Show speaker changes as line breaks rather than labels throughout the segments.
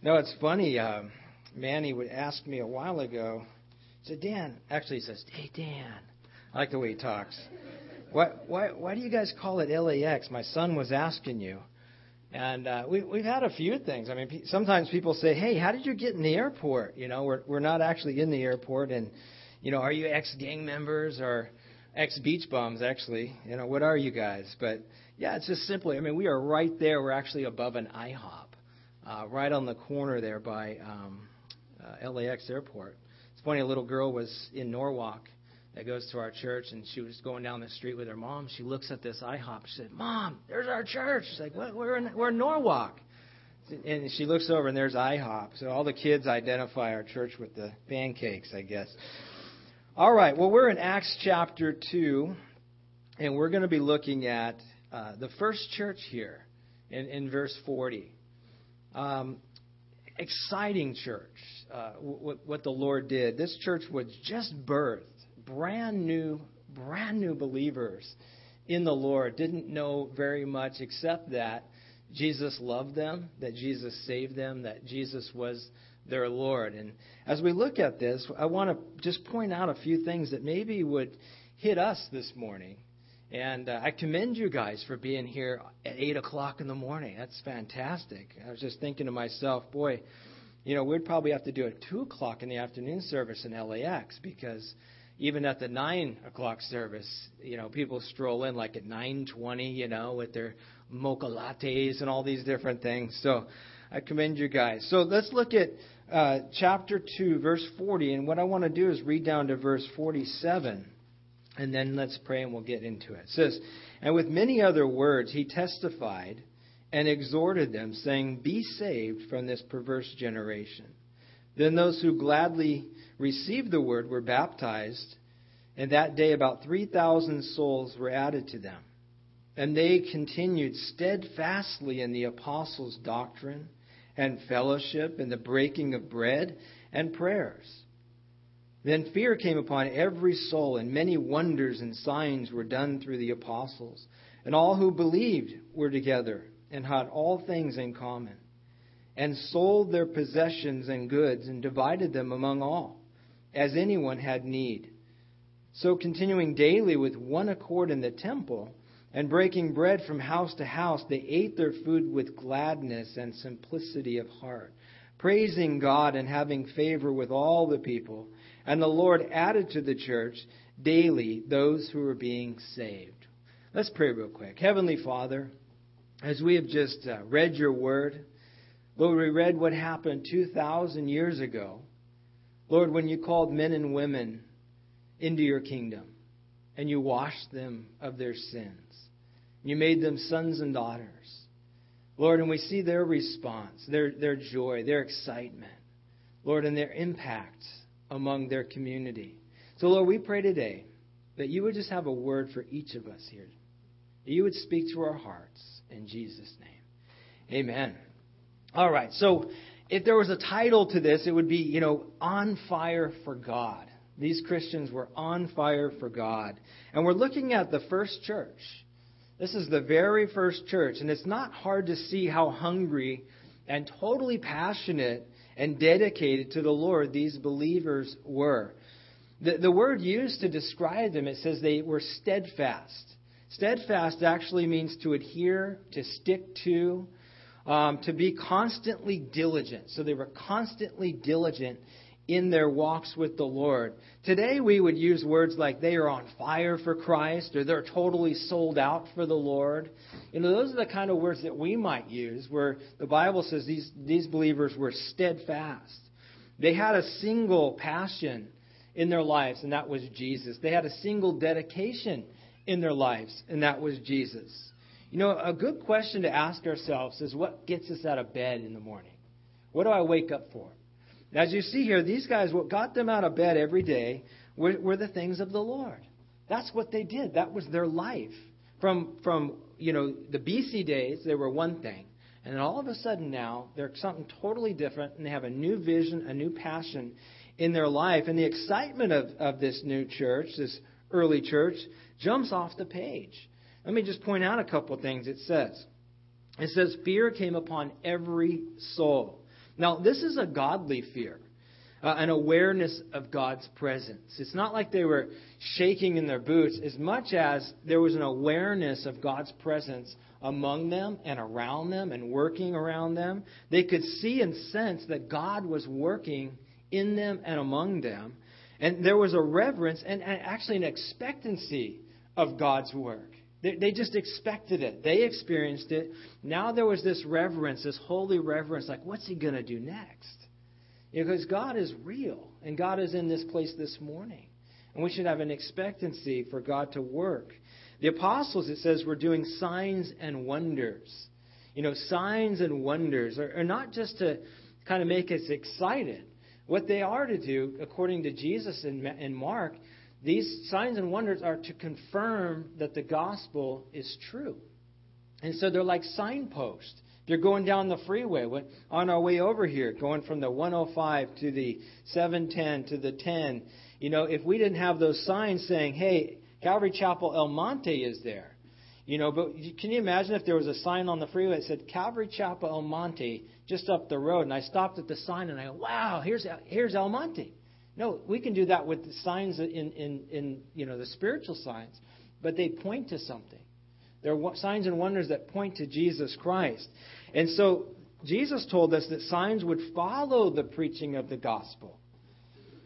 No, it's funny. Um, Manny would ask me a while ago. He said, "Dan," actually he says, "Hey, Dan." I like the way he talks. Why, why, why do you guys call it LAX? My son was asking you. And uh, we, we've had a few things. I mean, sometimes people say, "Hey, how did you get in the airport?" You know, we're we're not actually in the airport, and you know, are you ex gang members or ex beach bums? Actually, you know, what are you guys? But yeah, it's just simply. I mean, we are right there. We're actually above an IHOP, uh, right on the corner there by um, uh, LAX airport. It's funny. A little girl was in Norwalk that goes to our church, and she was going down the street with her mom. She looks at this IHOP. She said, "Mom, there's our church." She's like, "What? We're in we're in Norwalk." And she looks over, and there's IHOP. So all the kids identify our church with the pancakes, I guess. All right. Well, we're in Acts chapter two, and we're going to be looking at uh, the first church here in, in verse 40. Um, exciting church, uh, what, what the Lord did. This church was just birthed brand new, brand new believers in the Lord didn't know very much except that Jesus loved them, that Jesus saved them, that Jesus was their Lord. And as we look at this, I want to just point out a few things that maybe would hit us this morning. And uh, I commend you guys for being here at 8 o'clock in the morning. That's fantastic. I was just thinking to myself, boy, you know, we'd probably have to do a 2 o'clock in the afternoon service in LAX because even at the nine o'clock service, you know, people stroll in like at nine twenty, you know, with their mocha lattes and all these different things. So I commend you guys. So let's look at uh, chapter two, verse forty, and what I want to do is read down to verse forty-seven, and then let's pray and we'll get into it. It says, "And with many other words he testified." And exhorted them, saying, Be saved from this perverse generation. Then those who gladly received the word were baptized, and that day about 3,000 souls were added to them. And they continued steadfastly in the apostles' doctrine and fellowship and the breaking of bread and prayers. Then fear came upon every soul, and many wonders and signs were done through the apostles. And all who believed were together and had all things in common, and sold their possessions and goods and divided them among all as anyone had need. So, continuing daily with one accord in the temple, and breaking bread from house to house, they ate their food with gladness and simplicity of heart, praising God and having favor with all the people. And the Lord added to the church daily those who were being saved. Let's pray real quick. Heavenly Father, as we have just uh, read your word, Lord, we read what happened 2,000 years ago Lord, when you called men and women into your kingdom and you washed them of their sins, you made them sons and daughters. Lord, and we see their response, their, their joy, their excitement, Lord, and their impact among their community. So, Lord, we pray today that you would just have a word for each of us here. That you would speak to our hearts in Jesus' name. Amen. All right, so if there was a title to this, it would be, you know, On Fire for God. These Christians were on fire for God. And we're looking at the first church. This is the very first church. And it's not hard to see how hungry and totally passionate and dedicated to the Lord these believers were. The, the word used to describe them, it says they were steadfast. Steadfast actually means to adhere, to stick to, um, to be constantly diligent. So they were constantly diligent in their walks with the Lord. Today we would use words like they are on fire for Christ or they're totally sold out for the Lord. You know, those are the kind of words that we might use where the Bible says these, these believers were steadfast. They had a single passion in their lives, and that was Jesus. They had a single dedication in their lives, and that was Jesus. You know, a good question to ask ourselves is what gets us out of bed in the morning? What do I wake up for? As you see here, these guys, what got them out of bed every day were, were the things of the Lord. That's what they did. That was their life. From, from, you know, the BC days, they were one thing. And then all of a sudden now, they're something totally different, and they have a new vision, a new passion in their life. And the excitement of, of this new church, this early church, jumps off the page. Let me just point out a couple of things it says. It says, Fear came upon every soul. Now, this is a godly fear, uh, an awareness of God's presence. It's not like they were shaking in their boots as much as there was an awareness of God's presence among them and around them and working around them. They could see and sense that God was working in them and among them. And there was a reverence and actually an expectancy of God's work. They, just expected it. They experienced it. Now there was this reverence, this holy reverence, like, what's he going to do next? Because God is real, and God is in this place this morning. And we should have an expectancy for God to work. The apostles, it says, were doing signs and wonders. You know, signs and wonders are, are not just to kind of make us excited. What they are to do, according to Jesus and, Mark, these signs and wonders are to confirm that the gospel is true. And so they're like signposts. They're going down the freeway on our way over here, going from the 105 to the 710 to the 10. You know, if we didn't have those signs saying, hey, Calvary Chapel El Monte is there. You know, but can you imagine if there was a sign on the freeway that said Calvary Chapel El Monte just up the road, and I stopped at the sign and I go, wow, here's here's El Monte. No, we can do that with the signs in, in, in you know the spiritual signs, but they point to something. They're signs and wonders that point to Jesus Christ. And so Jesus told us that signs would follow the preaching of the gospel.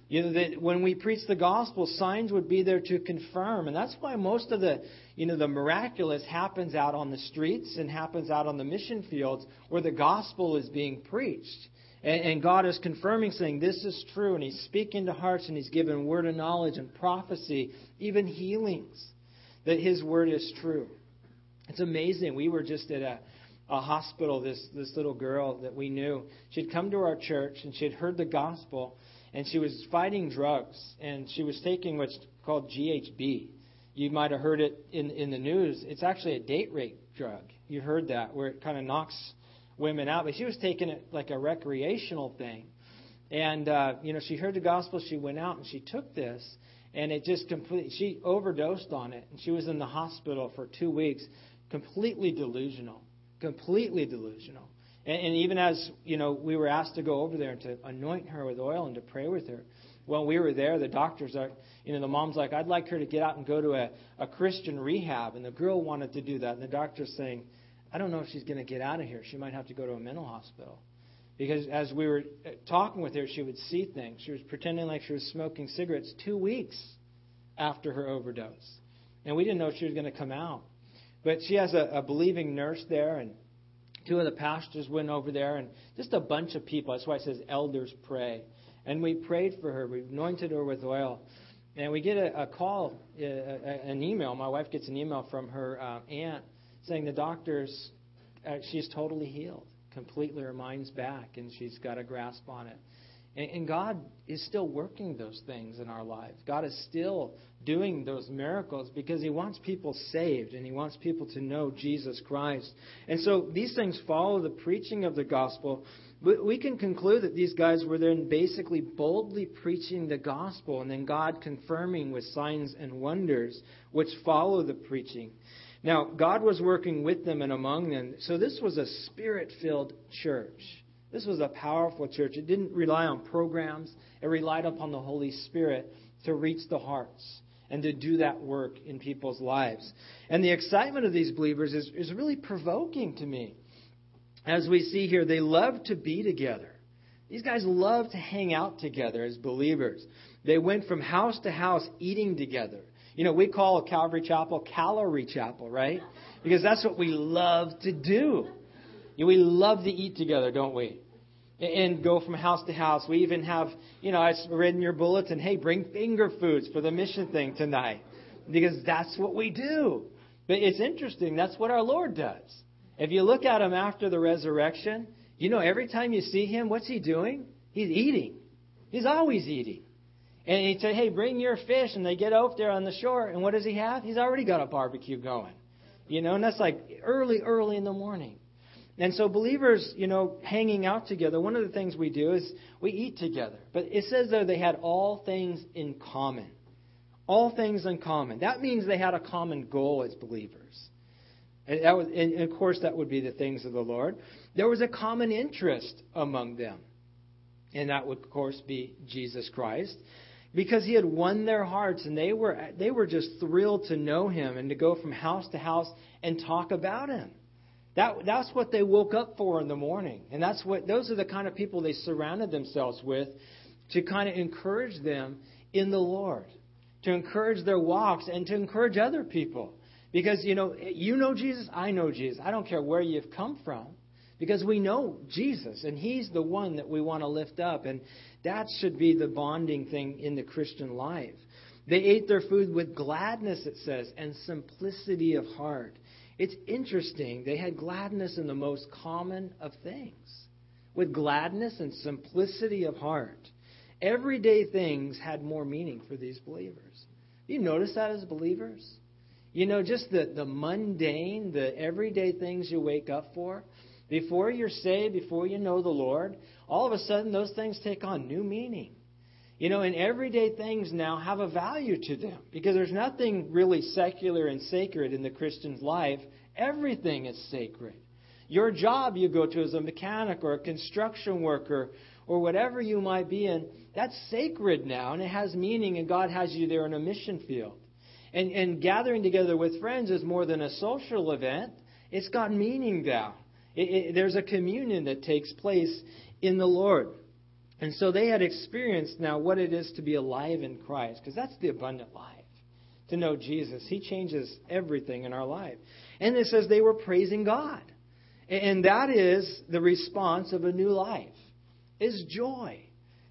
You know, that when we preach the gospel, signs would be there to confirm. And that's why most of the, you know, the miraculous happens out on the streets and happens out on the mission fields where the gospel is being preached. And, and God is confirming, saying, This is true. And He's speaking to hearts and He's given word of knowledge and prophecy, even healings, that His word is true. It's amazing. We were just at a, a hospital, this, this little girl that we knew. She'd come to our church and she'd heard the gospel and she was fighting drugs and she was taking what's called GHB. You might have heard it in, in the news. It's actually a date rape drug. You heard that, where it kind of knocks women out, but she was taking it like a recreational thing. And uh, you know, she heard the gospel, she went out and she took this, and it just completely she overdosed on it, and she was in the hospital for two weeks, completely delusional, completely delusional. And, and even as you know, we were asked to go over there and to anoint her with oil and to pray with her. When we were there, the doctors are, you know, the mom's like, I'd like her to get out and go to a, a Christian rehab, and the girl wanted to do that, and the doctor's saying I don't know if she's going to get out of here. She might have to go to a mental hospital. Because as we were uh, talking with her, she would see things. She was pretending like she was smoking cigarettes two weeks after her overdose. And we didn't know if she was going to come out. But she has a, a believing nurse there, and two of the pastors went over there, and just a bunch of people. That's why it says elders pray. And we prayed for her. We anointed her with oil. And we get a, a call, a, a, an email. My wife gets an email from her uh, aunt saying the doctors, uh, she's totally healed, completely her mind's back, and she's got a grasp on it. And, and God is still working those things in our lives. God is still doing those miracles because He wants people saved and He wants people to know Jesus Christ. And so these things follow the preaching of the gospel. We can conclude that these guys were then basically boldly preaching the gospel and then God confirming with signs and wonders which follow the preaching. Now, God was working with them and among them. So this was a spirit filled church. This was a powerful church. It didn't rely on programs, it relied upon the Holy Spirit to reach the hearts and to do that work in people's lives. And the excitement of these believers is, is really provoking to me. As we see here, they love to be together. These guys love to hang out together as believers. They went from house to house eating together. You know, we call Calvary Chapel Calorie Chapel, right? Because that's what we love to do. You know, we love to eat together, don't we? And go from house to house. We even have, you know, I read in your bulletin, hey, bring finger foods for the mission thing tonight. Because that's what we do. But it's interesting, that's what our Lord does. If you look at him after the resurrection, you know, every time you see him, what's he doing? He's eating. He's always eating. And he said, hey, bring your fish. And they get out there on the shore. And what does he have? He's already got a barbecue going. You know, and that's like early, early in the morning. And so believers, you know, hanging out together, one of the things we do is we eat together. But it says there they had all things in common. All things in common. That means they had a common goal as believers. And, was, and of course, that would be the things of the Lord. there was a common interest among them. And that would, of course, be Jesus Christ. Because he had won their hearts and they were, they were just thrilled to know him and to go from house to house and talk about him. That, that's what they woke up for in the morning. And that's what, those are the kind of people they surrounded themselves with to kind of encourage them in the Lord, to encourage their walks and to encourage other people. Because, you know, you know Jesus, I know Jesus. I don't care where you've come from because we know Jesus and He's the one that we want to lift up. And that should be the bonding thing in the Christian life. They ate their food with gladness, it says, and simplicity of heart. It's interesting. They had gladness in the most common of things, with gladness and simplicity of heart. Everyday things had more meaning for these believers. You notice that as believers? You know, just the, the mundane, the everyday things you wake up for. Before you're saved, before you know the Lord, all of a sudden those things take on new meaning. You know, and everyday things now have a value to them because there's nothing really secular and sacred in the Christian's life. Everything is sacred. Your job you go to as a mechanic or a construction worker or whatever you might be in, that's sacred now and it has meaning and God has you there in a mission field. And, and gathering together with friends is more than a social event. It's got meaning now. It, it, there's a communion that takes place in the Lord. And so they had experienced now what it is to be alive in Christ, because that's the abundant life. To know Jesus. He changes everything in our life. And it says they were praising God. And that is the response of a new life, is joy.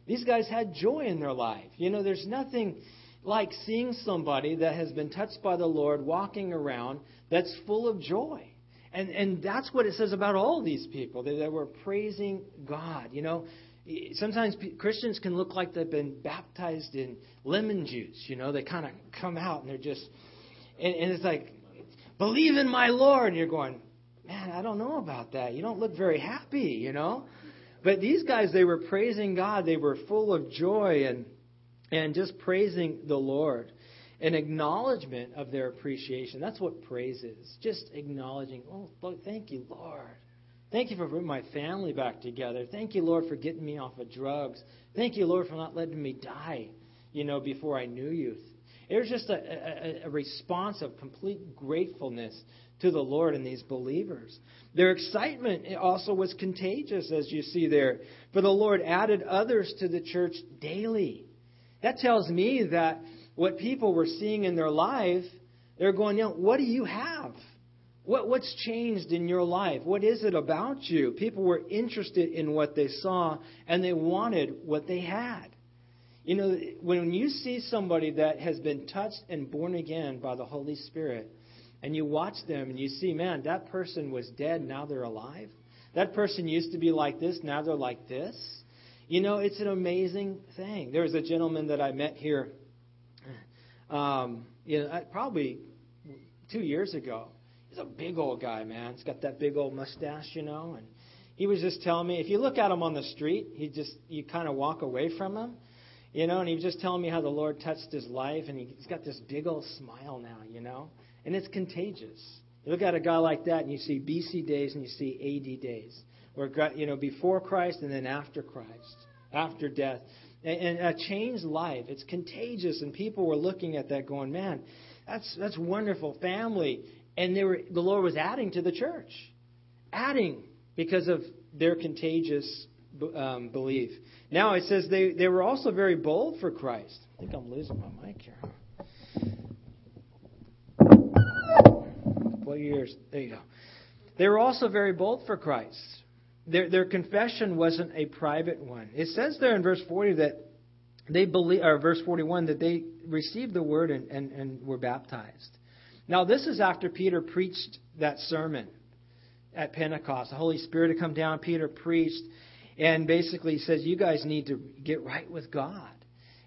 These guys had joy in their life. You know, there's nothing like seeing somebody that has been touched by the Lord walking around that's full of joy. And, and that's what it says about all these people, that they were praising God. You know, sometimes Christians can look like they've been baptized in lemon juice. You know, they kind of come out and they're just, and, and it's like, believe in my Lord. And you're going, man, I don't know about that. You don't look very happy, you know. But these guys, they were praising God. They were full of joy and and just praising the Lord an acknowledgement of their appreciation. That's what praise is. Just acknowledging, oh, Lord, thank you, Lord. Thank you for bringing my family back together. Thank you, Lord, for getting me off of drugs. Thank you, Lord, for not letting me die, you know, before I knew you. It was just a, a, a response of complete gratefulness to the Lord and these believers. Their excitement also was contagious, as you see there. For the Lord added others to the church daily. That tells me that what people were seeing in their life, they're going, you know, what do you have? What, what's changed in your life? What is it about you? People were interested in what they saw and they wanted what they had. You know, when you see somebody that has been touched and born again by the Holy Spirit, and you watch them and you see, man, that person was dead, now they're alive. That person used to be like this, now they're like this. You know, it's an amazing thing. There was a gentleman that I met here um, you know, probably two years ago. He's a big old guy, man. He's got that big old mustache, you know, and he was just telling me if you look at him on the street, he just you kind of walk away from him, you know, and he was just telling me how the Lord touched his life, and he's got this big old smile now, you know, and it's contagious. You look at a guy like that, and you see BC days and you see AD days, where you know before Christ and then after Christ, after death and a changed life. It's contagious, and people were looking at that, going, "Man, that's that's wonderful family." And they were, the Lord was adding to the church, adding because of their contagious um, belief. Now it says they they were also very bold for Christ. I think I'm losing my mic here. What years? There you go. They were also very bold for Christ. Their, their confession wasn't a private one. It says there in verse 40 that they believe, or verse 41, that they received the word and, and, and were baptized. Now, this is after Peter preached that sermon at Pentecost. The Holy Spirit had come down, Peter preached, and basically says, You guys need to get right with God.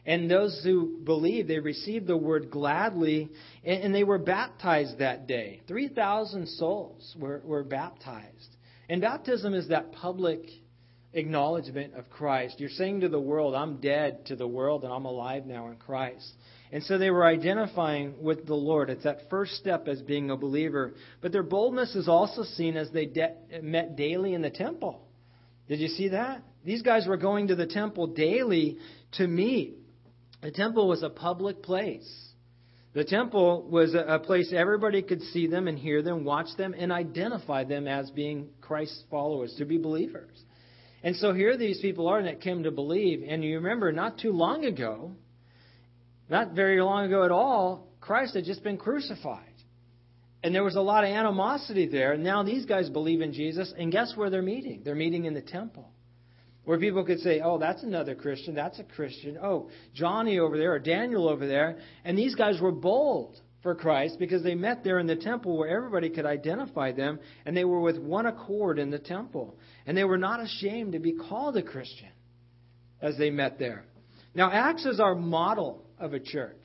And those who believed, they received the word gladly, and, they were baptized that day. 3,000 souls were, were baptized. And baptism is that public acknowledgement of Christ. You're saying to the world, I'm dead to the world and I'm alive now in Christ. And so they were identifying with the Lord. It's that first step as being a believer. But their boldness is also seen as they de- met daily in the temple. Did you see that? These guys were going to the temple daily to meet. The temple was a public place. The temple was a place everybody could see them and hear them, watch them, and identify them as being Christ's followers, to be believers. And so here these people are that came to believe. And you remember, not too long ago, not very long ago at all, Christ had just been crucified. And there was a lot of animosity there. And now these guys believe in Jesus. And guess where they're meeting? They're meeting in the temple. Where people could say, oh, that's another Christian. That's a Christian. Oh, Johnny over there or Daniel over there. And these guys were bold for Christ because they met there in the temple where everybody could identify them. And they were with one accord in the temple. And they were not ashamed to be called a Christian as they met there. Now, Acts is our model of a church.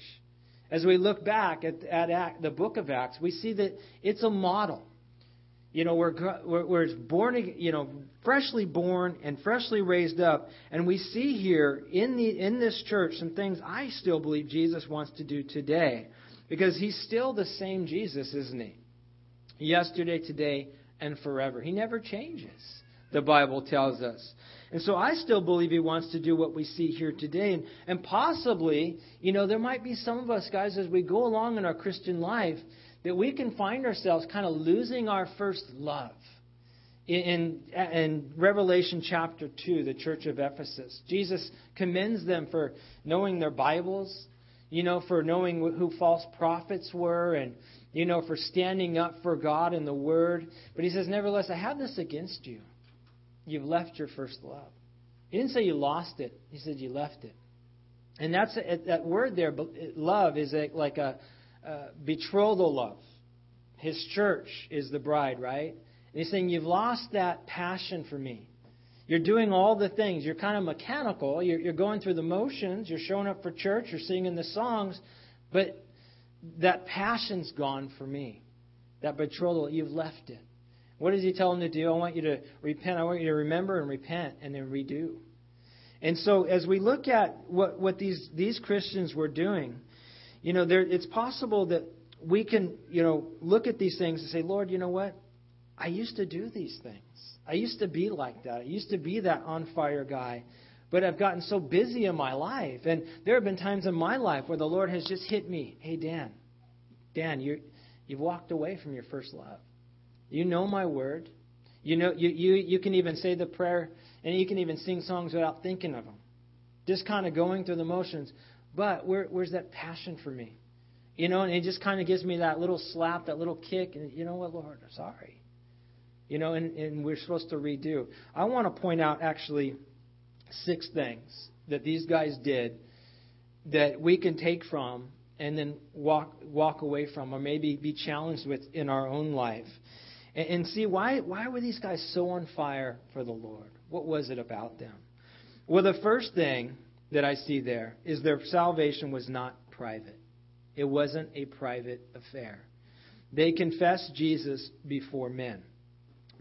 As we look back at, at the book of Acts, we see that it's a model. You know, we're, we're, we're born, you know, freshly born and freshly raised up, and we see here in the in this church some things I still believe Jesus wants to do today, because He's still the same Jesus, isn't He? Yesterday, today, and forever. He never changes. The Bible tells us. And so I still believe he wants to do what we see here today. And, and possibly, you know, there might be some of us guys as we go along in our Christian life that we can find ourselves kind of losing our first love. In, in, in Revelation chapter 2, the church of Ephesus, Jesus commends them for knowing their Bibles, you know, for knowing who false prophets were, and, you know, for standing up for God and the Word. But he says, Nevertheless, I have this against you you've left your first love. He didn't say you lost it. He said you left it. And that's that word there, love, is like a, a betrothal love. His church is the bride, right? And he's saying you've lost that passion for me. You're doing all the things. You're kind of mechanical. You're, you're going through the motions. You're showing up for church. You're singing the songs. But that passion's gone for me. That betrothal, you've left it. What does he tell them to do? I want you to repent. I want you to remember and repent and then redo. And so as we look at what, what these, these Christians were doing, you know, there, it's possible that we can, you know, look at these things and say, Lord, you know what? I used to do these things. I used to be like that. I used to be that on fire guy. But I've gotten so busy in my life. And there have been times in my life where the Lord has just hit me. Hey, Dan, Dan, you you've walked away from your first love. You know my word. You know you, you you can even say the prayer and you can even sing songs without thinking of them. Just kind of going through the motions. But where, where's that passion for me? You know, and it just kind of gives me that little slap, that little kick, and you know what, Lord, I'm sorry. You know, and, and we're supposed to redo. I want to point out actually six things that these guys did that we can take from and then walk walk away from, or maybe be challenged with in our own life and, and see why, why were these guys so on fire for the Lord? What was it about them? Well, the first thing that I see there is their salvation was not private. It wasn't a private affair. They confessed Jesus before men.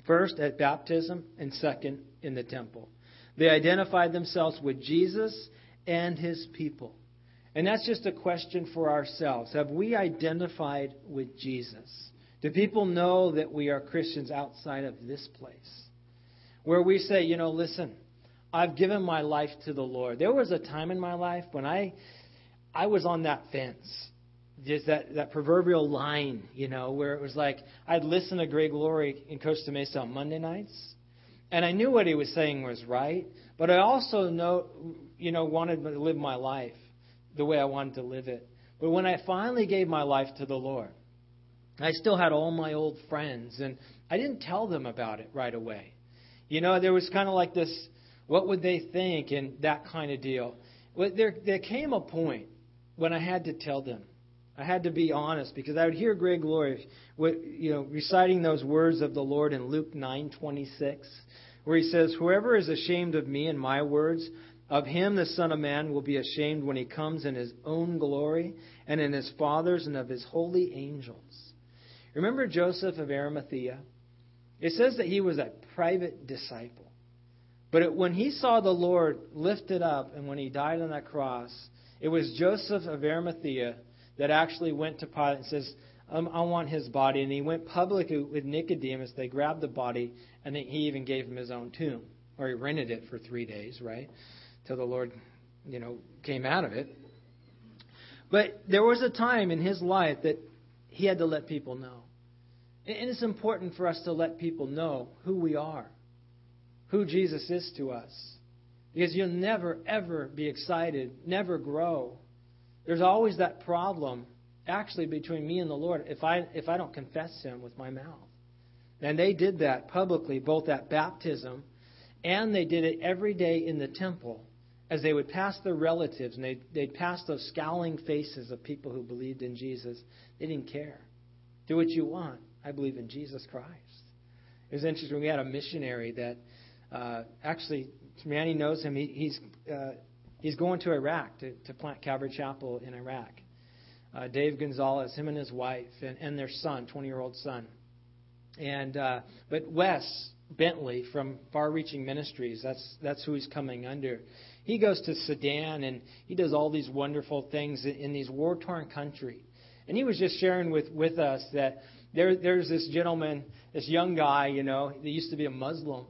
First at baptism, and second in the temple. They identified themselves with Jesus and his people. And that's just a question for ourselves. Have we identified with Jesus? Do people know that we are Christians outside of this place? Where we say, you know, listen, I've given my life to the Lord. There was a time in my life when I I was on that fence. Just that, that proverbial line, you know, where it was like I'd listen to Greg Laurie in Costa Mesa on Monday nights, and I knew what he was saying was right, but I also know, you know, wanted to live my life the way I wanted to live it. But when I finally gave my life to the Lord, I still had all my old friends, and I didn't tell them about it right away. You know, there was kind of like this, what would they think, and that kind of deal. Well, there, there came a point when I had to tell them. I had to be honest because I would hear Greg Laurie, you know, reciting those words of the Lord in Luke 9:26, where he says, "Whoever is ashamed of me and my words, of him the Son of Man will be ashamed when he comes in his own glory and in his Father's and of his holy angels." Remember Joseph of Arimathea? It says that he was a private disciple. But it, when he saw the Lord lifted up and when he died on that cross, it was Joseph of Arimathea that actually went to Pilate and says, um, I want his body. And he went publicly with Nicodemus. They grabbed the body, and then he even gave him his own tomb, or he rented it for three days, right? Till the Lord, you know, came out of it. But there was a time in his life that he had to let people know. And it's important for us to let people know who we are, who Jesus is to us. Because you'll never, ever be excited, never grow. There's always that problem, actually, between me and the Lord if I, if I don't confess Him with my mouth. And they did that publicly, both at baptism and they did it every day in the temple as they would pass their relatives and they'd, they'd pass those scowling faces of people who believed in Jesus. They didn't care. Do what you want. I believe in Jesus Christ. It was interesting. We had a missionary that uh, actually, Manny knows him. He, he's uh, he's going to Iraq to, to plant Calvary Chapel in Iraq. Uh, Dave Gonzalez, him and his wife, and, and their son, 20 year old son. And uh, but Wes Bentley from Far Reaching Ministries, that's that's who he's coming under. He goes to Sudan and he does all these wonderful things in, in these war torn country. And he was just sharing with, with us that there, there's this gentleman, this young guy, you know, that used to be a Muslim.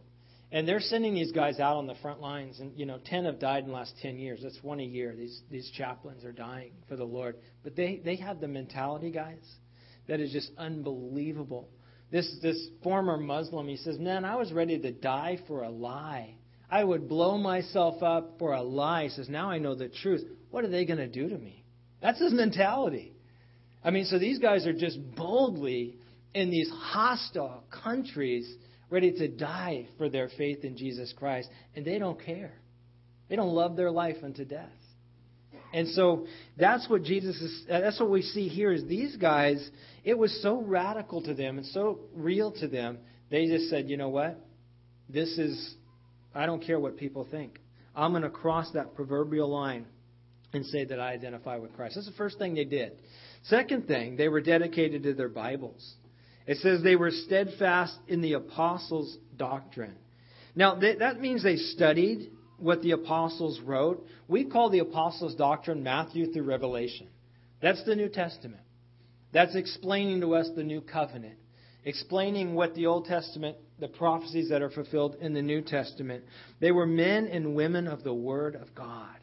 And they're sending these guys out on the front lines, and you know, ten have died in the last ten years. That's one a year. These these chaplains are dying for the Lord, but they they have the mentality, guys, that is just unbelievable. This this former Muslim, he says, "Man, I was ready to die for a lie. I would blow myself up for a lie." He says, "Now I know the truth. What are they going to do to me?" That's his mentality. I mean, so these guys are just boldly in these hostile countries ready to die for their faith in Jesus Christ, and they don't care. They don't love their life unto death. And so that's what Jesus is that's what we see here is these guys, it was so radical to them and so real to them, they just said, "You know what? This is I don't care what people think. I'm going to cross that proverbial line and say that I identify with Christ." That's the first thing they did. Second thing, they were dedicated to their Bibles. It says they were steadfast in the apostles' doctrine. Now, that means they studied what the apostles wrote. We call the apostles' doctrine Matthew through Revelation. That's the New Testament. That's explaining to us the new covenant, explaining what the Old Testament, the prophecies that are fulfilled in the New Testament. They were men and women of the Word of God.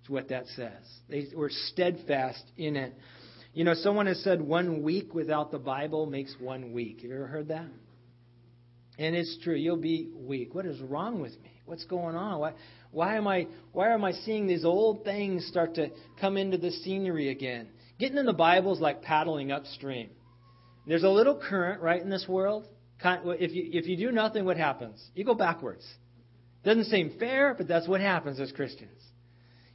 That's what that says. They were steadfast in it. You know, someone has said one week without the Bible makes one week. Have you ever heard that? And it's true. You'll be weak. What is wrong with me? What's going on? Why, why am I why am I seeing these old things start to come into the scenery again? Getting in the Bible is like paddling upstream. There's a little current right in this world. If you if you do nothing, what happens? You go backwards. Doesn't seem fair, but that's what happens as Christians.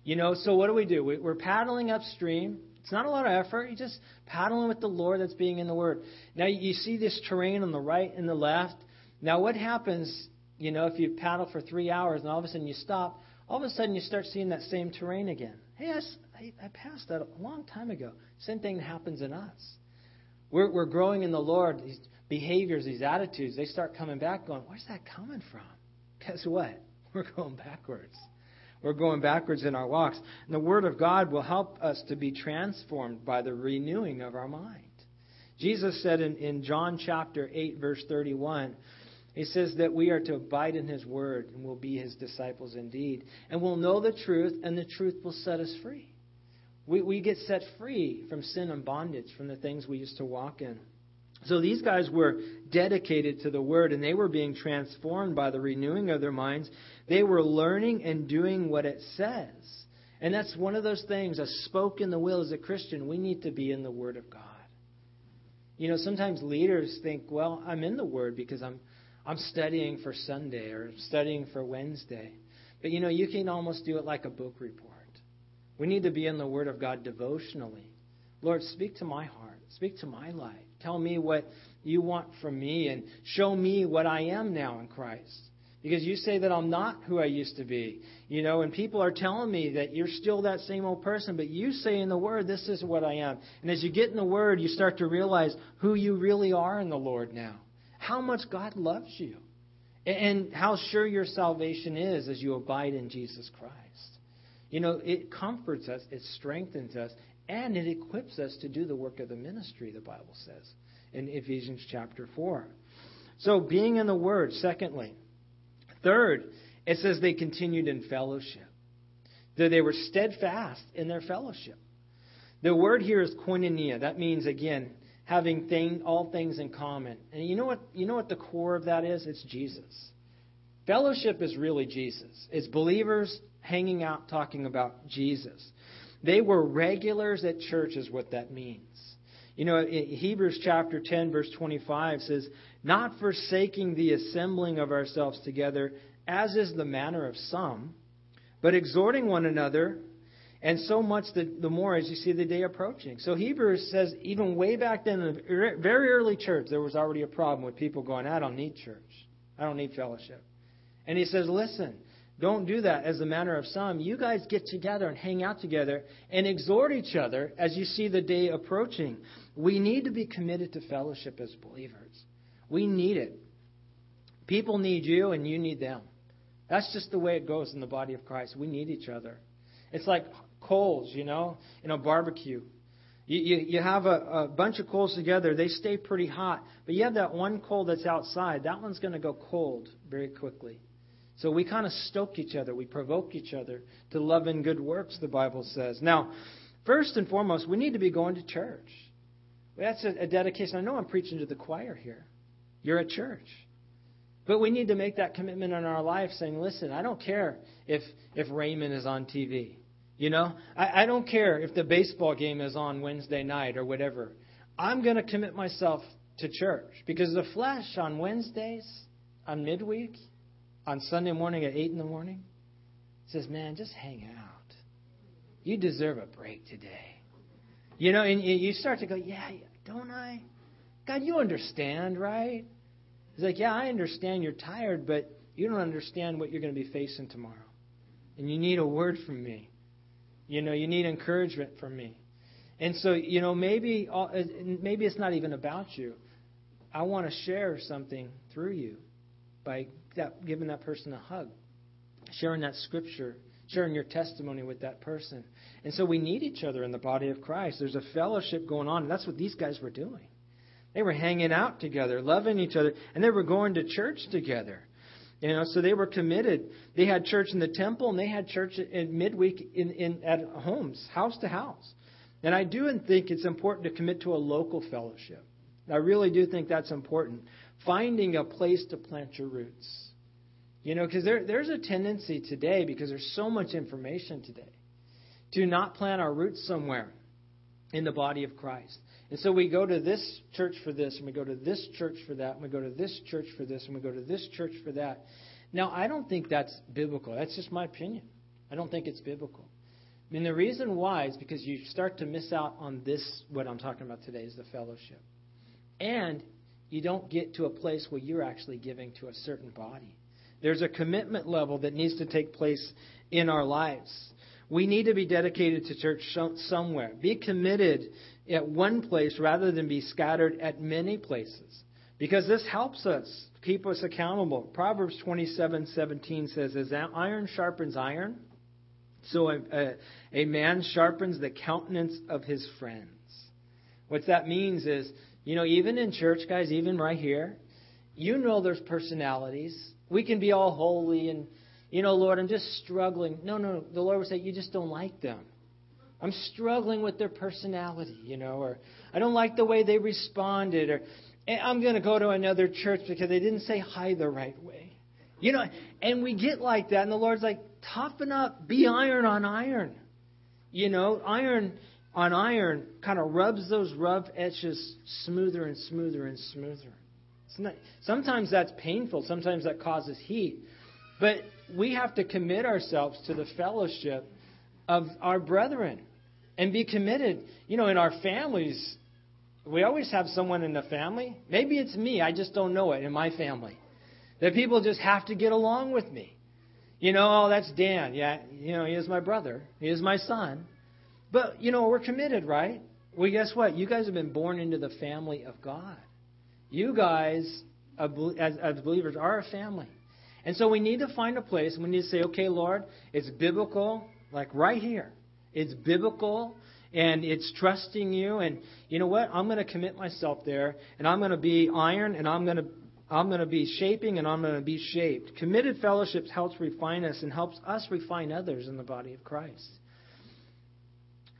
You know, so what do we do? We're paddling upstream. It's not a lot of effort. You just paddling with the Lord that's being in the Word. Now you see this terrain on the right and the left. Now what happens, you know, if you paddle for three hours and all of a sudden you stop, all of a sudden you start seeing that same terrain again. Hey, I, I passed that a long time ago. Same thing happens in us. We're, we're growing in the Lord. These behaviors, these attitudes, they start coming back going, where's that coming from? Guess what? We're going backwards. We're going backwards in our walks. And the Word of God will help us to be transformed by the renewing of our mind. Jesus said in, in John chapter 8, verse 31, he says that we are to abide in His Word and will be His disciples indeed. And we'll know the truth, and the truth will set us free. We, we get set free from sin and bondage, from the things we used to walk in. So these guys were dedicated to the Word, and they were being transformed by the renewing of their minds. They were learning and doing what it says. And that's one of those things, a spoke in the will as a Christian, we need to be in the Word of God. You know, sometimes leaders think, well, I'm in the Word because I'm, I'm studying for Sunday or studying for Wednesday. But you know, you can almost do it like a book report. We need to be in the Word of God devotionally. Lord, speak to my heart, speak to my life. Tell me what you want from me and show me what I am now in Christ. Because you say that I'm not who I used to be. You know, and people are telling me that you're still that same old person, but you say in the Word, this is what I am. And as you get in the Word, you start to realize who you really are in the Lord now. How much God loves you. and how sure your salvation is as you abide in Jesus Christ. You know, it comforts us, it strengthens us, and it equips us to do the work of the ministry, the Bible says in Ephesians chapter 4. So, being in the Word, secondly. Third, it says they continued in fellowship, that they were steadfast in their fellowship. The word here is koinonia. That means, again, having thing, all things in common. And you know what? You know what the core of that is? It's Jesus. Fellowship is really Jesus. It's believers hanging out talking about Jesus. They were regulars at church, is what that means. You know, Hebrews chapter 10, verse 25 says, Not forsaking the assembling of ourselves together, as is the manner of some, but exhorting one another, and so much the, the more as you see the day approaching. So Hebrews says, even way back then, in the er, very early church, there was already a problem with people going, I don't need church. I don't need fellowship. And he says, listen, don't do that as the manner of some. You guys get together and hang out together and exhort each other as you see the day approaching. We need to be committed to fellowship as believers. We need it. People need you and you need them. That's just the way it goes in the body of Christ. We need each other. It's like coals, you know, in a barbecue. You, you, you have a, a bunch of coals together, they stay pretty hot. But you have that one coal that's outside, that one's going to go cold very quickly. So we kind of stoke each other. We provoke each other to love and good works, the Bible says. Now, first and foremost, we need to be going to church. That's a, a dedication. I know I'm preaching to the choir here. You're at church. But we need to make that commitment in our life saying, listen, I don't care if, if Raymond is on TV. You know, I, I don't care if the baseball game is on Wednesday night or whatever. I'm going to commit myself to church because the flesh on Wednesdays, on midweek, on Sunday morning at 8 in the morning says, Man, just hang out. You deserve a break today. You know, and you start to go, Yeah, don't I? God, you understand, right? He's like, Yeah, I understand you're tired, but you don't understand what you're going to be facing tomorrow. And you need a word from me. You know, you need encouragement from me. And so, you know, maybe uh, maybe it's not even about you. I want to share something through you by that, giving that person a hug, sharing that scripture, sharing your testimony with that person. And so we need each other in the body of Christ. There's a fellowship going on, and that's what these guys were doing. They were hanging out together, loving each other, and they were going to church together. You know, so they were committed. They had church in the temple, and they had church in midweek in, in at homes, house to house. And I do think it's important to commit to a local fellowship. I really do think that's important finding a place to plant your roots. You know, because there, there's a tendency today, because there's so much information today, to not plant our roots somewhere in the body of Christ. And so we go to this church for this, and we go to this church for that, and we go to this church for this, and we go to this church for that. Now, I don't think that's biblical. That's just my opinion. I don't think it's biblical. I mean, the reason why is because you start to miss out on this, what I'm talking about today, is the fellowship. And you don't get to a place where you're actually giving to a certain body. There's a commitment level that needs to take place in our lives. We need to be dedicated to church somewhere. Be committed at one place rather than be scattered at many places. Because this helps us keep us accountable. Proverbs 27:17 says, "As iron sharpens iron, so a, a, a man sharpens the countenance of his friends." What that means is you know, even in church, guys, even right here, you know there's personalities. We can be all holy and, you know, Lord, I'm just struggling. No, no, the Lord would say, you just don't like them. I'm struggling with their personality, you know, or I don't like the way they responded, or eh, I'm going to go to another church because they didn't say hi the right way. You know, and we get like that, and the Lord's like, toughen up, be iron on iron. You know, iron on iron kind of rubs those rough edges smoother and smoother and smoother. Not, sometimes that's painful, sometimes that causes heat. But we have to commit ourselves to the fellowship of our brethren and be committed. You know, in our families, we always have someone in the family. Maybe it's me, I just don't know it in my family. That people just have to get along with me. You know, oh, that's Dan. Yeah, you know, he is my brother. He is my son. But, you know, we're committed, right? Well, guess what? You guys have been born into the family of God. You guys as, as believers, are a family. And so we need to find a place, we need to say, okay, Lord, it's biblical, like right here. It's biblical, and it's trusting you. And you know what? I'm going to commit myself there, and I'm going to be iron, and I'm going to I'm going to be shaping, and I'm going to be shaped. Committed fellowships helps refine us and helps us refine others in the body of Christ.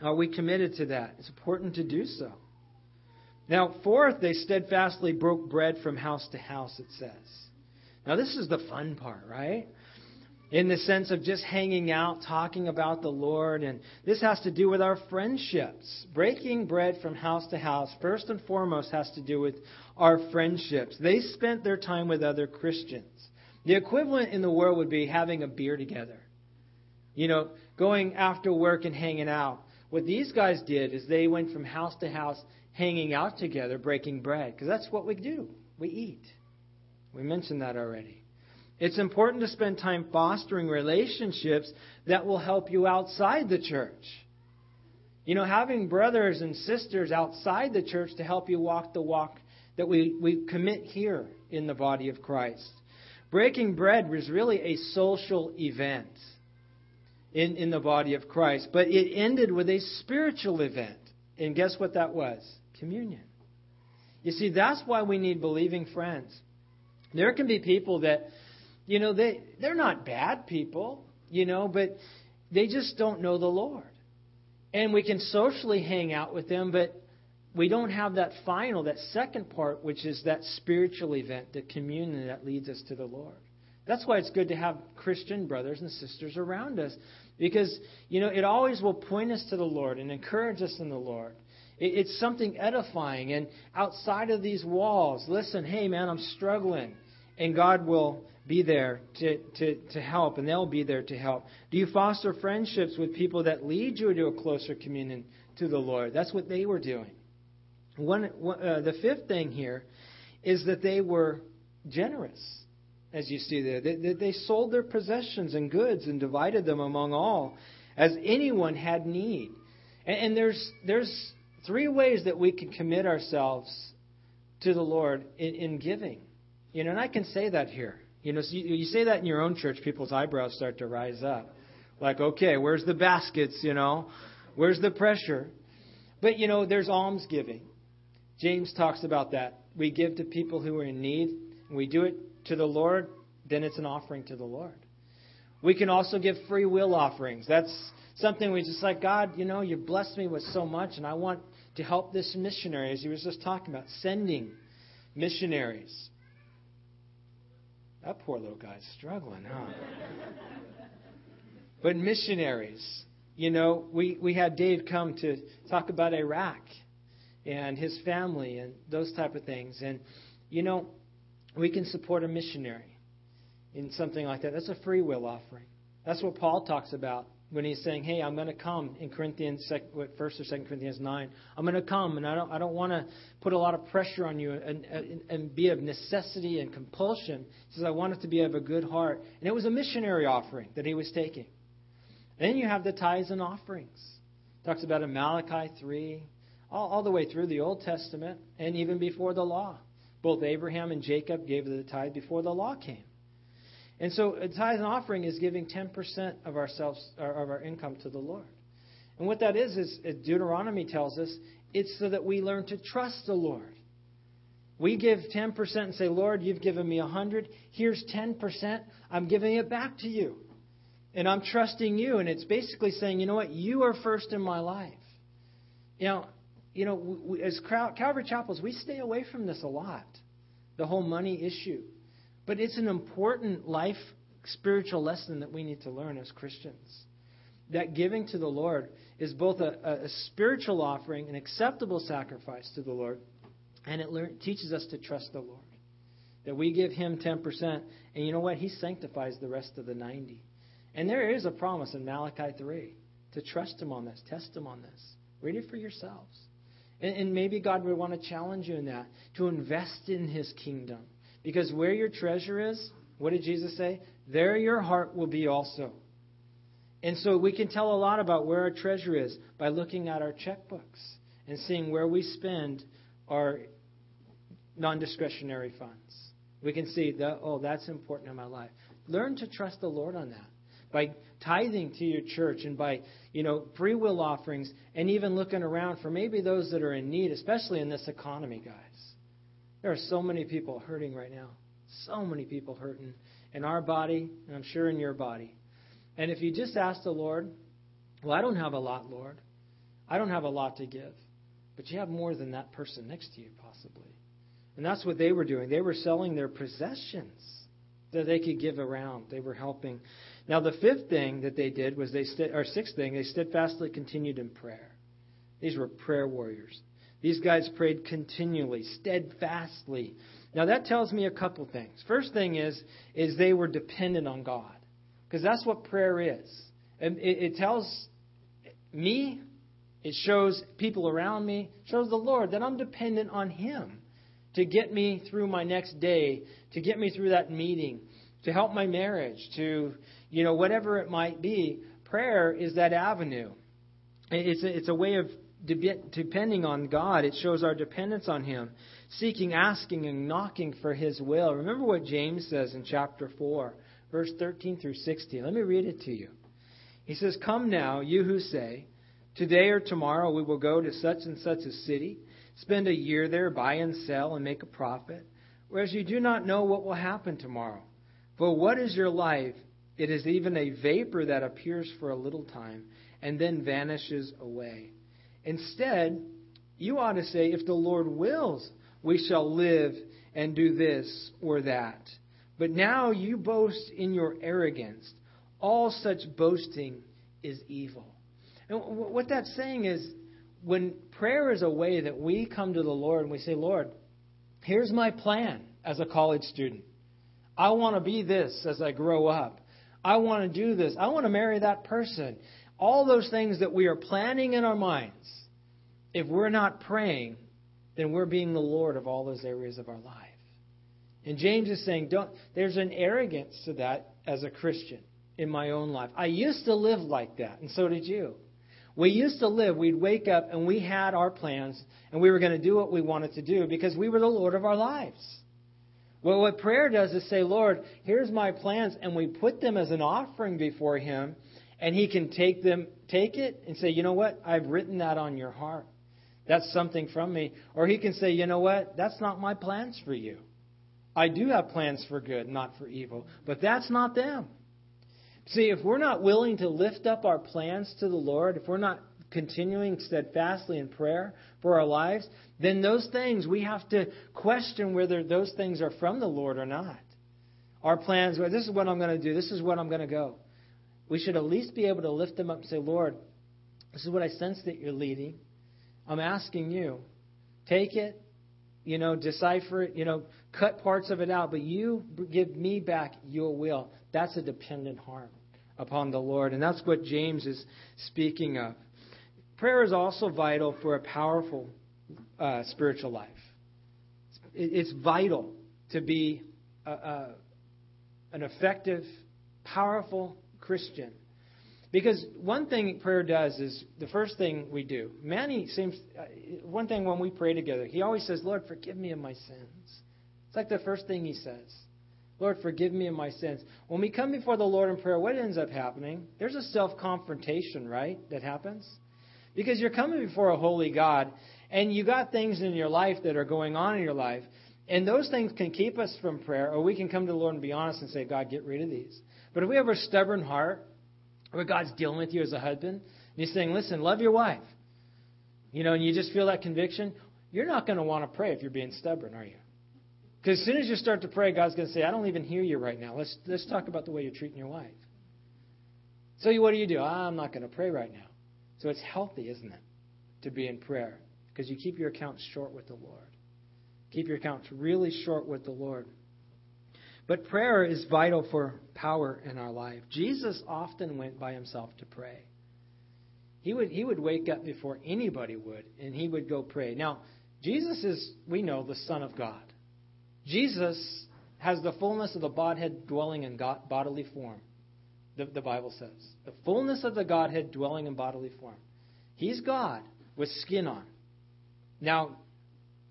Are we committed to that? It's important to do so. Now, fourth, they steadfastly broke bread from house to house, it says. Now, this is the fun part, right? In the sense of just hanging out, talking about the Lord. And this has to do with our friendships. Breaking bread from house to house, first and foremost, has to do with our friendships. They spent their time with other Christians. The equivalent in the world would be having a beer together. You know, going after work and hanging out. What these guys did is they went from house to house, hanging out together, breaking bread. Because that's what we do. We eat. We mentioned that already. It's important to spend time fostering relationships that will help you outside the church. You know, having brothers and sisters outside the church to help you walk the walk that we, we commit here in the body of Christ. Breaking bread was really a social event in, in the body of Christ, but it ended with a spiritual event. And guess what that was? Communion. You see, that's why we need believing friends. There can be people that, you know, they, they're not bad people, you know, but they just don't know the Lord. And we can socially hang out with them, but we don't have that final, that second part, which is that spiritual event, the communion that leads us to the Lord. That's why it's good to have Christian brothers and sisters around us. Because, you know, it always will point us to the Lord and encourage us in the Lord. It's something edifying. And outside of these walls, listen, hey, man, I'm struggling. And God will be there to, to, to help, and they'll be there to help. Do you foster friendships with people that lead you to a closer communion to the Lord? That's what they were doing. One, uh, the fifth thing here is that they were generous, as you see there. They, they, sold their possessions and goods and divided them among all, as anyone had need. And, and there's there's three ways that we can commit ourselves to the Lord in, in giving. You know, and I can say that here. You know, so you, you say that in your own church, people's eyebrows start to rise up. Like, okay, where's the baskets? You know, where's the pressure? But you know, there's almsgiving. James talks about that. We give to people who are in need. And we do it to the Lord, then it's an offering to the Lord. We can also give free will offerings. That's something we just like, God, you know, you blessed me with so much, and I want to help this missionary, as he was just talking about, sending missionaries. That poor little guy's struggling, huh? but missionaries, you know, we, we had Dave come to talk about Iraq and his family and those type of things. And, you know, we can support a missionary in something like that. That's a free will offering. That's what Paul talks about when he's saying, "Hey, I'm going to come in Corinthians, first or second Corinthians nine. I'm going to come, and I don't, I don't want to put a lot of pressure on you and, and, and be of necessity and compulsion." He says, "I want it to be of a good heart." And it was a missionary offering that he was taking. then you have the tithes and offerings. Talks about in Malachi three, all, all the way through the Old Testament and even before the law. Both Abraham and Jacob gave the tithe before the law came. And so a tithe and offering is giving 10% of ourselves of our income to the Lord. And what that is is Deuteronomy tells us it's so that we learn to trust the Lord. We give 10% and say, Lord, you've given me 100. Here's 10%. I'm giving it back to you. And I'm trusting you. And it's basically saying, you know what? You are first in my life. You know, you know, we, as Calvary Chapels, we stay away from this a lot, the whole money issue. But it's an important life spiritual lesson that we need to learn as Christians. That giving to the Lord is both a, a spiritual offering, an acceptable sacrifice to the Lord, and it teaches us to trust the Lord. That we give Him 10%, and you know what? He sanctifies the rest of the 90. And there is a promise in Malachi 3 to trust Him on this, test Him on this. Read it for yourselves. And, and maybe God would want to challenge you in that, to invest in His kingdom. Because where your treasure is, what did Jesus say? There your heart will be also. And so we can tell a lot about where our treasure is by looking at our checkbooks and seeing where we spend our non discretionary funds. We can see that, oh, that's important in my life. Learn to trust the Lord on that by tithing to your church and by, you know, free will offerings and even looking around for maybe those that are in need, especially in this economy, guys. There are so many people hurting right now. So many people hurting in our body, and I'm sure in your body. And if you just ask the Lord, well, I don't have a lot, Lord. I don't have a lot to give. But you have more than that person next to you, possibly. And that's what they were doing. They were selling their possessions that they could give around. They were helping. Now, the fifth thing that they did was they, or sixth thing, they steadfastly continued in prayer. These were prayer warriors. These guys prayed continually, steadfastly. Now that tells me a couple things. First thing is, is they were dependent on God, because that's what prayer is. And it, it tells me, it shows people around me, shows the Lord that I'm dependent on Him to get me through my next day, to get me through that meeting, to help my marriage, to, you know, whatever it might be. Prayer is that avenue. It's a, it's a way of depending on God. It shows our dependence on Him, seeking, asking, and knocking for His will. Remember what James says in chapter 4, verse 13 through 16. Let me read it to you. He says, Come now, you who say, Today or tomorrow we will go to such and such a city Spend a year there, buy and sell, and make a profit, whereas you do not know what will happen tomorrow. For what is your life? It is even a vapor that appears for a little time and then vanishes away. Instead, you ought to say, If the Lord wills, we shall live and do this or that. But now you boast in your arrogance. All such boasting is evil. And what that's saying is, when prayer is a way that we come to the Lord and we say, Lord, here's my plan as a college student. I want to be this as I grow up. I want to do this. I want to marry that person. All those things that we are planning in our minds, if we're not praying, then we're being the Lord of all those areas of our life. And James is saying, don't, there's an arrogance to that as a Christian in my own life. I used to live like that, and so did you. We used to live, we'd wake up and we had our plans and we were going to do what we wanted to do because we were the Lord of our lives. Well, what prayer does is say, Lord, here's my plans, and we put them as an offering before Him, and He can take them, take it, and say, you know what? I've written that on your heart. That's something from me. Or He can say, you know what? That's not my plans for you. I do have plans for good, not for evil, but that's not them. See, if we're not willing to lift up our plans to the Lord, if we're not continuing steadfastly in prayer for our lives, then those things, we have to question whether those things are from the Lord or not. Our plans, well, this is what I'm going to do, this is what I'm going to go. We should at least be able to lift them up and say, Lord, this is what I sense that you're leading. I'm asking you, take it, you know, decipher it, you know, cut parts of it out, but you give me back your will. That's a dependent heart upon the Lord. And that's what James is speaking of. Prayer is also vital for a powerful uh, spiritual life. It's vital to be a, a, an effective, powerful Christian. Because one thing prayer does is the first thing we do. Manny seems, uh, one thing when we pray together, he always says, Lord, forgive me of my sins. It's like the first thing he says. Lord, forgive me of my sins. When we come before the Lord in prayer, what ends up happening? There's a self confrontation, right, that happens? Because you're coming before a holy God, and you got things in your life that are going on in your life, and those things can keep us from prayer, or we can come to the Lord and be honest and say, God, get rid of these. But if we have a stubborn heart, where God's dealing with you as a husband, and He's saying, listen, love your wife, you know, and you just feel that conviction, you're not going to want to pray if you're being stubborn, are you? Because as soon as you start to pray, God's going to say, I don't even hear you right now. Let's, let's talk about the way you're treating your wife. So what do you do? Ah, I'm not going to pray right now. So it's healthy, isn't it, to be in prayer? Because you keep your accounts short with the Lord. Keep your accounts really short with the Lord. But prayer is vital for power in our life. Jesus often went by himself to pray. He would, he would wake up before anybody would, and he would go pray. Now, Jesus is, we know, the Son of God. Jesus has the fullness of the Godhead dwelling in God, bodily form, the, the Bible says. The fullness of the Godhead dwelling in bodily form. He's God with skin on. Now,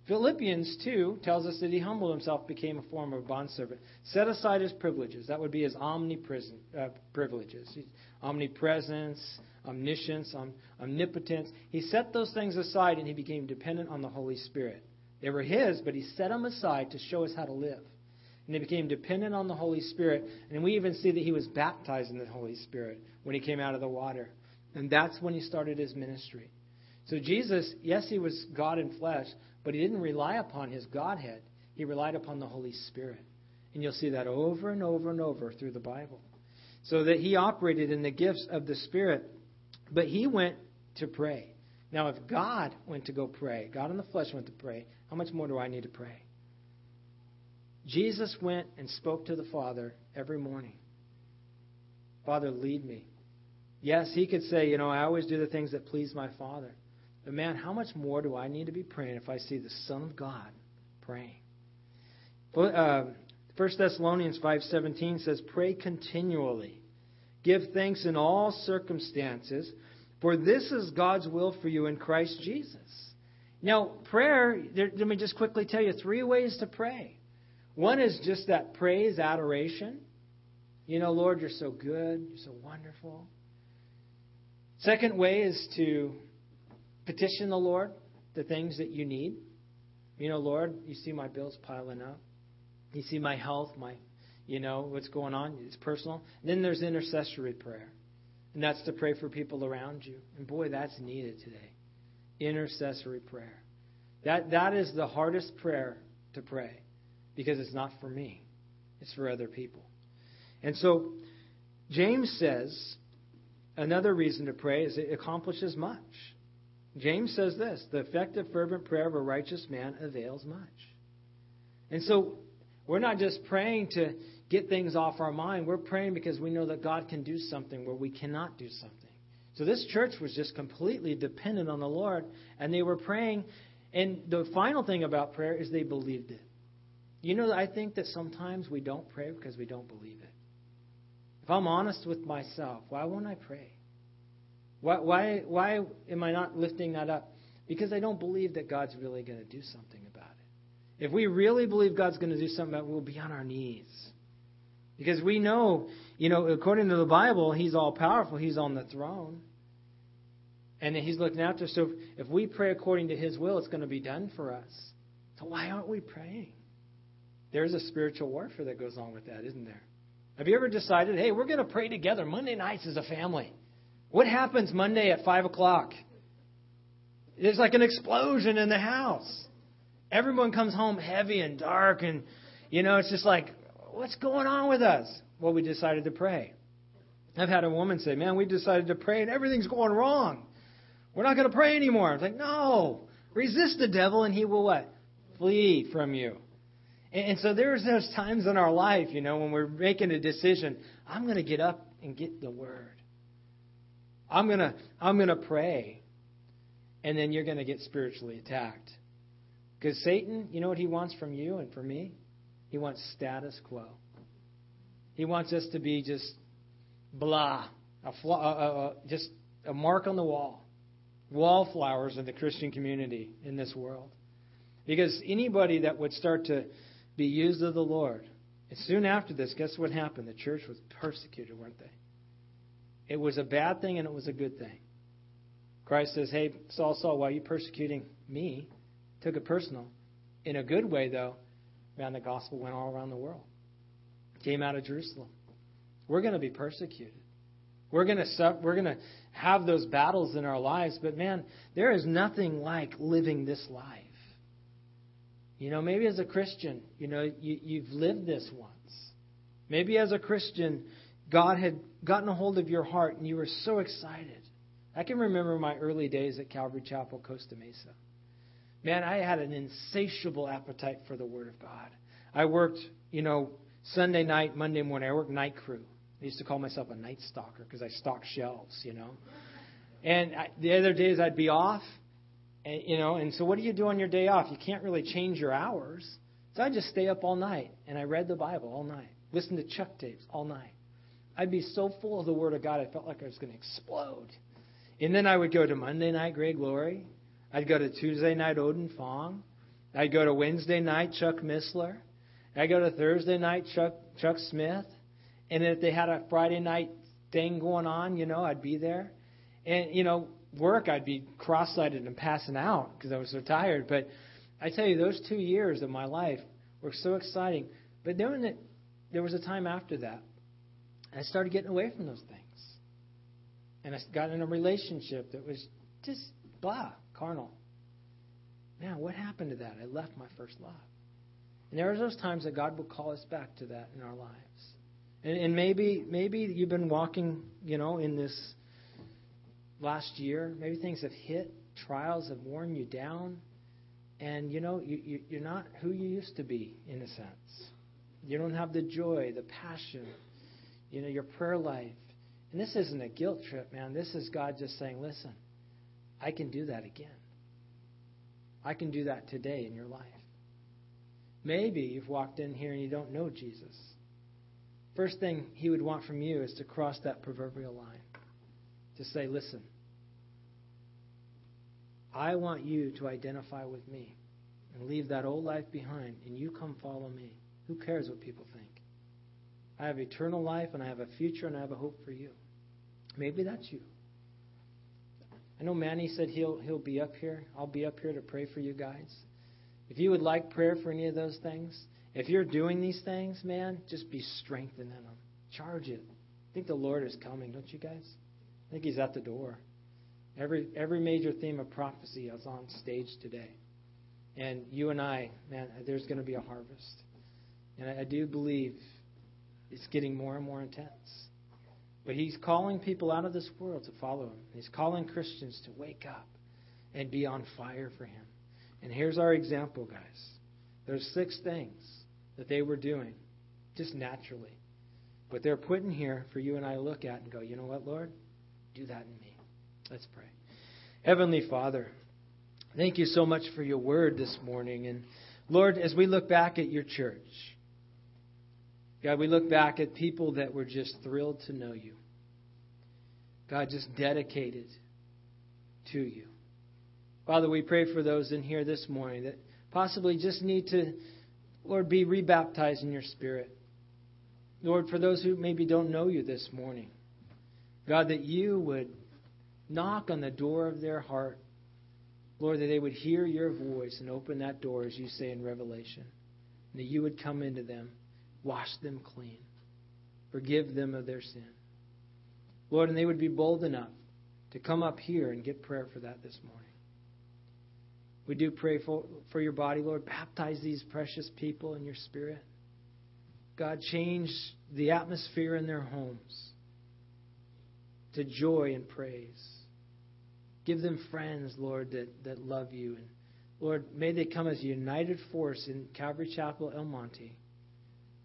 Philippians 2 tells us that he humbled himself, became a form of a bondservant, set aside his privileges. That would be his omnipresent uh, privileges, omnipresence, omniscience, om- omnipotence. He set those things aside and he became dependent on the Holy Spirit. They were his, but he set them aside to show us how to live. And he became dependent on the Holy Spirit. And we even see that he was baptized in the Holy Spirit when he came out of the water. And that's when he started his ministry. So Jesus, yes, he was God in flesh, but he didn't rely upon his Godhead. He relied upon the Holy Spirit. And you'll see that over and over and over through the Bible. So that he operated in the gifts of the Spirit, but he went to pray. Now, if God went to go pray, God in the flesh went to pray, how much more do I need to pray? Jesus went and spoke to the Father every morning. Father, lead me. Yes, he could say, you know, I always do the things that please my Father. But man, how much more do I need to be praying if I see the Son of God praying? Uh, 1 Thessalonians 5:17 says, "Pray continually. Give thanks in all circumstances, for this is God's will for you in Christ Jesus." Now, prayer, let me just quickly tell you three ways to pray. One is just that praise, adoration. You know, Lord, you're so good, you're so wonderful. Second way is to Petition the Lord the things that you need. You know, Lord, you see my bills piling up. You see my health, my, you know, what's going on. It's personal. And then there's intercessory prayer. And that's to pray for people around you. And boy, that's needed today. Intercessory prayer. That, that is the hardest prayer to pray because it's not for me, it's for other people. And so, James says another reason to pray is it accomplishes much. James says this the effective, fervent prayer of a righteous man avails much. And so we're not just praying to get things off our mind, we're praying because we know that God can do something where we cannot do something. So this church was just completely dependent on the Lord, and they were praying. And the final thing about prayer is they believed it. You know, I think that sometimes we don't pray because we don't believe it. If I'm honest with myself, why won't I pray? Why, why, why am I not lifting that up? Because I don't believe that God's really going to do something about it. If we really believe God's going to do something about it, we'll be on our knees. Because we know, you know, according to the Bible, He's all powerful, He's on the throne. And He's looking after us. So if we pray according to His will, it's going to be done for us. So why aren't we praying? There's a spiritual warfare that goes on with that, isn't there? Have you ever decided, hey, we're going to pray together Monday nights as a family? What happens Monday at 5 o'clock? There's like an explosion in the house. Everyone comes home heavy and dark, and, you know, it's just like, what's going on with us? Well, we decided to pray. I've had a woman say, man, we decided to pray, and everything's going wrong. We're not going to pray anymore. It's like, no. Resist the devil, and he will what? Flee from you. And, and so there's those times in our life, you know, when we're making a decision, I'm going to get up and get the word. I'm going to I'm going to pray. And then you're going to get spiritually attacked. Because Satan, you know what he wants from you and from me? He wants status quo. He wants us to be just blah, a flaw, uh, uh, just a mark on the wall, wallflowers of the Christian community in this world. Because anybody that would start to be used of the Lord, and soon after this, guess what happened? The church was persecuted, weren't they? It was a bad thing and it was a good thing. Christ says, Hey, Saul, Saul, why are you persecuting me? Took it personal. In a good way, though, man, the gospel went all around the world. Came out of Jerusalem. We're going to be persecuted. We're going to we're going to have those battles in our lives, but man, there is nothing like living this life. You know, maybe as a Christian, you know, you, you've lived this once. Maybe as a Christian, God had gotten a hold of your heart and you were so excited. I can remember my early days at Calvary Chapel, Costa Mesa. Man, I had an insatiable appetite for the Word of God. I worked, you know, Sunday night, Monday morning. I worked night crew. I used to call myself a night stalker because I stalked shelves, you know. And I, the other days I'd be off, and, you know. And so, what do you do on your day off? You can't really change your hours. So I just stay up all night and I read the Bible all night, listen to Chuck tapes all night. I'd be so full of the Word of God, I felt like I was going to explode. And then I would go to Monday night Greg Laurie. I'd go to Tuesday night Oden Fong. I'd go to Wednesday night, Chuck Missler. I'd go to Thursday night, Chuck, Chuck Smith. And if they had a Friday night thing going on, you know, I'd be there. And, you know, work, I'd be cross sighted and passing out because I was so tired. But I tell you, those two years of my life were so exciting. But then it, there was a time after that, I started getting away from those things. And I got in a relationship that was just blah, carnal. Man, what happened to that? I left my first love. And there are those times that God will call us back to that in our lives. And, and maybe maybe you've been walking, you know, in this last year. Maybe things have hit, trials have worn you down, and you know you, you, you're not who you used to be in a sense. You don't have the joy, the passion, you know, your prayer life. And this isn't a guilt trip, man. This is God just saying, listen, I can do that again. I can do that today in your life. Maybe you've walked in here and you don't know Jesus. First thing he would want from you is to cross that proverbial line. To say, listen, I want you to identify with me and leave that old life behind, and you come follow me. Who cares what people think? I have eternal life, and I have a future, and I have a hope for you. Maybe that's you. I know Manny said he'll he'll be up here. I'll be up here to pray for you guys. If you would like prayer for any of those things, if you're doing these things, man, just be strengthened in them. Charge it. I think the Lord is coming, don't you guys? I think He's at the door. Every every major theme of prophecy is on stage today, and you and I, man, there's going to be a harvest, and I, I do believe it's getting more and more intense. But He's calling people out of this world to follow Him. He's calling Christians to wake up and be on fire for Him. And here's our example, guys. There's six things that they were doing just naturally. But they're put in here for you and I to look at and go, you know what, Lord? Do that in me. Let's pray. Heavenly Father, thank you so much for your word this morning. And Lord, as we look back at your church, God, we look back at people that were just thrilled to know you. God, just dedicated to you. Father, we pray for those in here this morning that possibly just need to, Lord, be rebaptized in your spirit. Lord, for those who maybe don't know you this morning, God, that you would knock on the door of their heart. Lord, that they would hear your voice and open that door, as you say in Revelation. And that you would come into them, wash them clean, forgive them of their sin. Lord, and they would be bold enough to come up here and get prayer for that this morning. We do pray for, for your body, Lord. Baptize these precious people in your spirit. God, change the atmosphere in their homes to joy and praise. Give them friends, Lord, that, that love you. And Lord, may they come as a united force in Calvary Chapel, El Monte.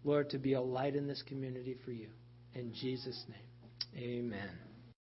Lord, to be a light in this community for you. In Jesus' name, amen.